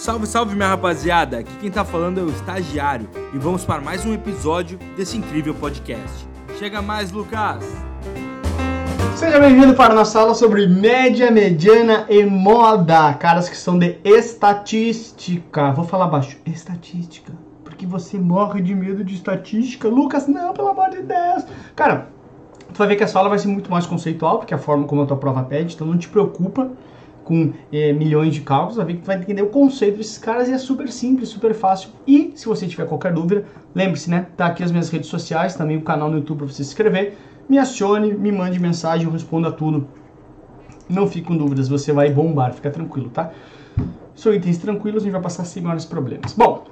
Salve, salve minha rapaziada! Aqui quem tá falando é o Estagiário e vamos para mais um episódio desse incrível podcast. Chega mais, Lucas! Seja bem-vindo para a nossa aula sobre média, mediana e moda. Caras que são de estatística. Vou falar baixo. Estatística. Porque você morre de medo de estatística. Lucas, não, pelo amor de Deus. Cara, tu vai ver que essa aula vai ser muito mais conceitual, porque é a forma como a tua prova pede, então não te preocupa com é, milhões de cálculos, vai ver que vai entender o conceito desses caras e é super simples, super fácil. E se você tiver qualquer dúvida, lembre-se, né? Tá aqui as minhas redes sociais, também o canal no YouTube para você se inscrever. Me acione, me mande mensagem, eu respondo a tudo. Não fique com dúvidas, você vai bombar, fica tranquilo, tá? São itens tranquilos, a gente vai passar sem maiores problemas. Bom,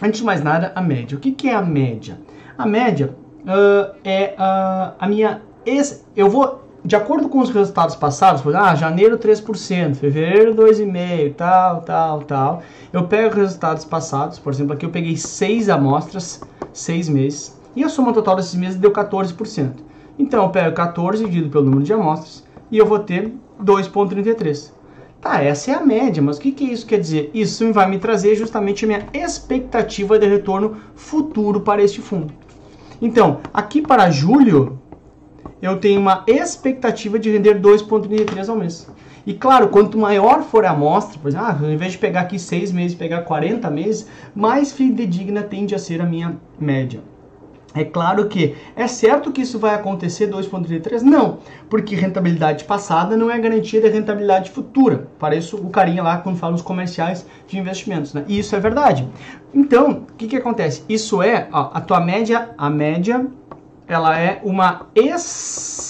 antes de mais nada, a média. O que, que é a média? A média uh, é uh, a minha. Ex... Eu vou de acordo com os resultados passados, por ah, janeiro 3%, fevereiro 2,5%, tal, tal, tal. Eu pego resultados passados, por exemplo, aqui eu peguei 6 amostras, 6 meses, e a soma total desses meses deu 14%. Então eu pego 14 dividido pelo número de amostras e eu vou ter 2,33. Tá, essa é a média, mas o que, que isso quer dizer? Isso vai me trazer justamente a minha expectativa de retorno futuro para este fundo. Então, aqui para julho, eu tenho uma expectativa de render 2,33 ao mês. E claro, quanto maior for a amostra, por exemplo, ah, ao invés de pegar aqui 6 meses, pegar 40 meses, mais fidedigna tende a ser a minha média. É claro que é certo que isso vai acontecer 2.33? Não, porque rentabilidade passada não é garantia de rentabilidade futura. Parece o carinha lá quando fala nos comerciais de investimentos, né? E isso é verdade. Então, o que, que acontece? Isso é ó, a tua média, a média ela é uma expectativa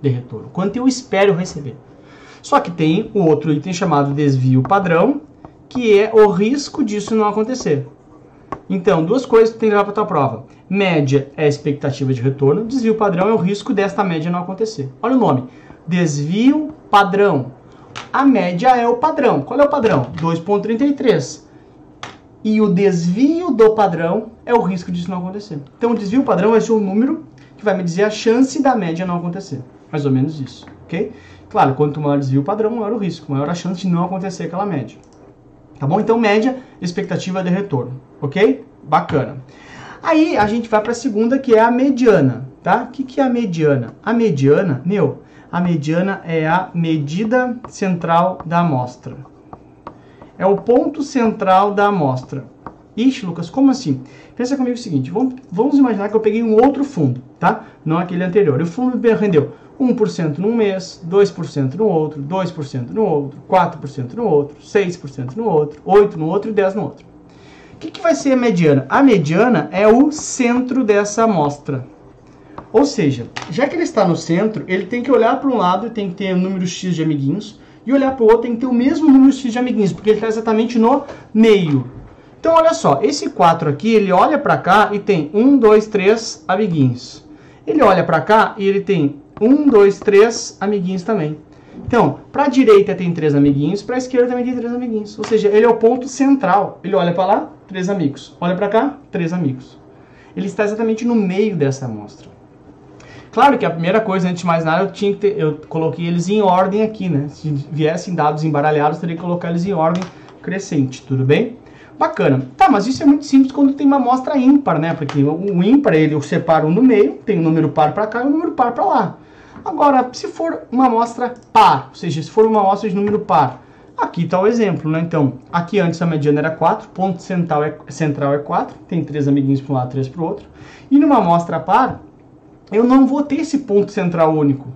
de retorno, quanto eu espero receber. Só que tem o outro item chamado desvio padrão, que é o risco disso não acontecer. Então, duas coisas que tem que levar para tua prova. Média é a expectativa de retorno, desvio padrão é o risco desta média não acontecer. Olha o nome, desvio padrão. A média é o padrão. Qual é o padrão? 2.33 e o desvio do padrão é o risco disso não acontecer. Então, o desvio padrão vai ser um número que vai me dizer a chance da média não acontecer. Mais ou menos isso, ok? Claro, quanto maior o desvio padrão, maior o risco, maior a chance de não acontecer aquela média. Tá bom? Então, média, expectativa de retorno, ok? Bacana. Aí, a gente vai para a segunda, que é a mediana, tá? O que, que é a mediana? A mediana, meu, a mediana é a medida central da amostra é o ponto central da amostra. Ixi, Lucas, como assim? Pensa comigo o seguinte, vamos, vamos imaginar que eu peguei um outro fundo, tá? Não aquele anterior. E o fundo rendeu 1% num mês, 2% no outro, 2% no outro, 4% no outro, 6% no outro, 8% no outro e 10% no outro. O que, que vai ser a mediana? A mediana é o centro dessa amostra. Ou seja, já que ele está no centro, ele tem que olhar para um lado e tem que ter um número X de amiguinhos, e olhar para o outro tem que ter o mesmo número X de amiguinhos, porque ele está exatamente no meio. Então, olha só, esse 4 aqui, ele olha para cá e tem 1, 2, 3 amiguinhos. Ele olha para cá e ele tem 1, 2, 3 amiguinhos também. Então, para a direita tem 3 amiguinhos, para a esquerda também tem 3 amiguinhos. Ou seja, ele é o ponto central. Ele olha para lá, 3 amigos. Olha para cá, 3 amigos. Ele está exatamente no meio dessa amostra. Claro que a primeira coisa, antes de mais nada, eu tinha ter, eu coloquei eles em ordem aqui, né? Se viessem dados embaralhados, teria que colocar eles em ordem crescente, tudo bem? Bacana. Tá, mas isso é muito simples quando tem uma amostra ímpar, né? Porque o ímpar, ele eu separo no meio, tem um número par para cá e um número par para lá. Agora, se for uma amostra par, ou seja, se for uma amostra de número par, aqui está o exemplo, né? Então, aqui antes a mediana era 4, ponto central é, central é 4, tem três amiguinhos para um lado, três para o outro. E numa amostra par, eu não vou ter esse ponto central único.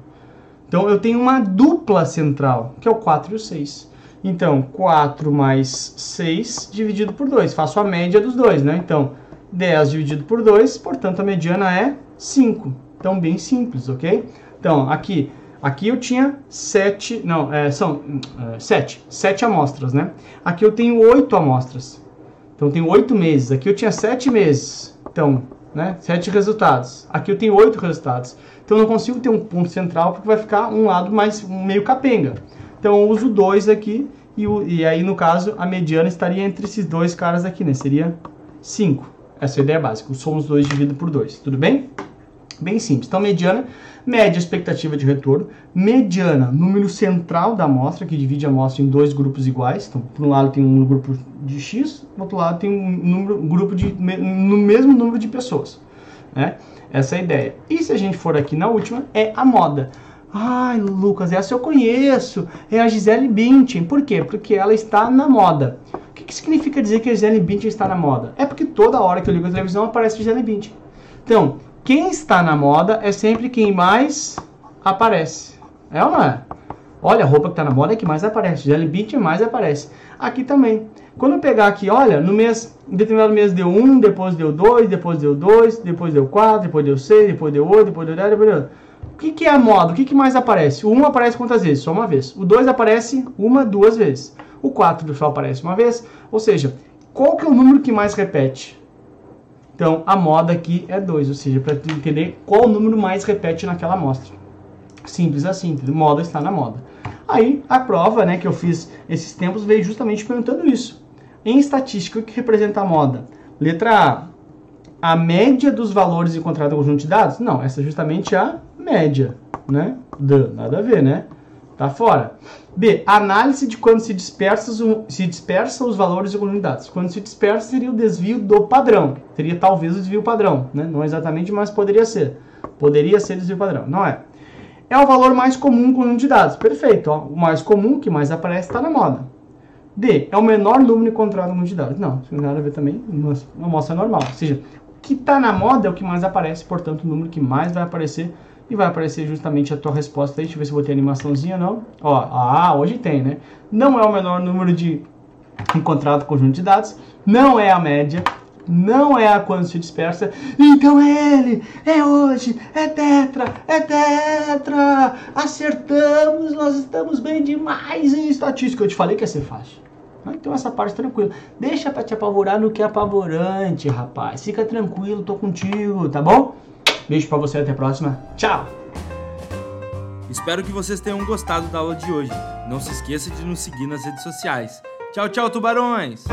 Então eu tenho uma dupla central, que é o 4 e o 6. Então, 4 mais 6 dividido por 2. Faço a média dos dois, né? Então, 10 dividido por 2, portanto a mediana é 5. Então, bem simples, ok? Então, aqui, aqui eu tinha 7, não, é, são é, 7, 7 amostras, né? Aqui eu tenho 8 amostras. Então, eu tenho 8 meses. Aqui eu tinha 7 meses. Então, né? Sete resultados. Aqui eu tenho oito resultados. Então eu não consigo ter um ponto central porque vai ficar um lado mais meio capenga. Então eu uso dois aqui e, e aí no caso a mediana estaria entre esses dois caras aqui, né? Seria 5. Essa é a ideia básica. Somos dois dividido por dois. Tudo bem? Bem simples. Então, mediana, média expectativa de retorno. Mediana, número central da amostra, que divide a amostra em dois grupos iguais. Então, por um lado tem um grupo de X, do outro lado tem um, número, um grupo de no mesmo número de pessoas. Né? Essa é a ideia. E se a gente for aqui na última, é a moda. Ai, Lucas, essa eu conheço. É a Gisele Bündchen. Por quê? Porque ela está na moda. O que, que significa dizer que a Gisele Bündchen está na moda? É porque toda hora que eu ligo a televisão aparece a Gisele Bündchen. Então, quem está na moda é sempre quem mais aparece. É ou não é? Olha, a roupa que está na moda é que mais aparece. Gisele Bündchen mais aparece. Aqui também. Quando eu pegar aqui, olha, no mês, em determinado mês deu 1, depois deu 2, depois deu 2, depois deu 4, depois deu 6, depois deu 8, depois deu 10, depois deu 10. Que, que é a moda? O que, que mais aparece? O 1 aparece quantas vezes? Só uma vez. O 2 aparece uma, duas vezes. O 4 só aparece uma vez. Ou seja, qual que é o número que mais repete? Então, a moda aqui é 2, ou seja, para entender qual o número mais repete naquela amostra. Simples assim, moda está na moda. Aí, a prova né, que eu fiz esses tempos veio justamente perguntando isso. Em estatística, o que representa a moda? Letra A, a média dos valores encontrados no conjunto de dados? Não, essa é justamente a média, né? D, nada a ver, né? Tá fora. B, análise de quando se dispersa, se dispersa os valores de dados. Quando se dispersa seria o desvio do padrão. Seria talvez o desvio padrão, né? Não exatamente, mas poderia ser. Poderia ser desvio padrão, não é? É o valor mais comum conjunto de dados. Perfeito, ó. o mais comum, que mais aparece, está na moda. D, é o menor número encontrado conjunto de dados. Não, isso não tem nada a ver também, uma amostra normal. Ou seja, que está na moda é o que mais aparece, portanto, o número que mais vai aparecer e vai aparecer justamente a tua resposta aí. Deixa eu ver se eu botei animaçãozinha não. Ó, ah, hoje tem, né? Não é o menor número de encontrado conjunto de dados, não é a média, não é a quando se dispersa. Então é ele, é hoje, é tetra, é tetra. Acertamos, nós estamos bem demais em estatística. Eu te falei que ia ser fácil. Então essa parte tranquila. Deixa para te apavorar no que é apavorante, rapaz. Fica tranquilo, tô contigo, tá bom? Beijo para você, até a próxima. Tchau! Espero que vocês tenham gostado da aula de hoje. Não se esqueça de nos seguir nas redes sociais. Tchau, tchau, tubarões!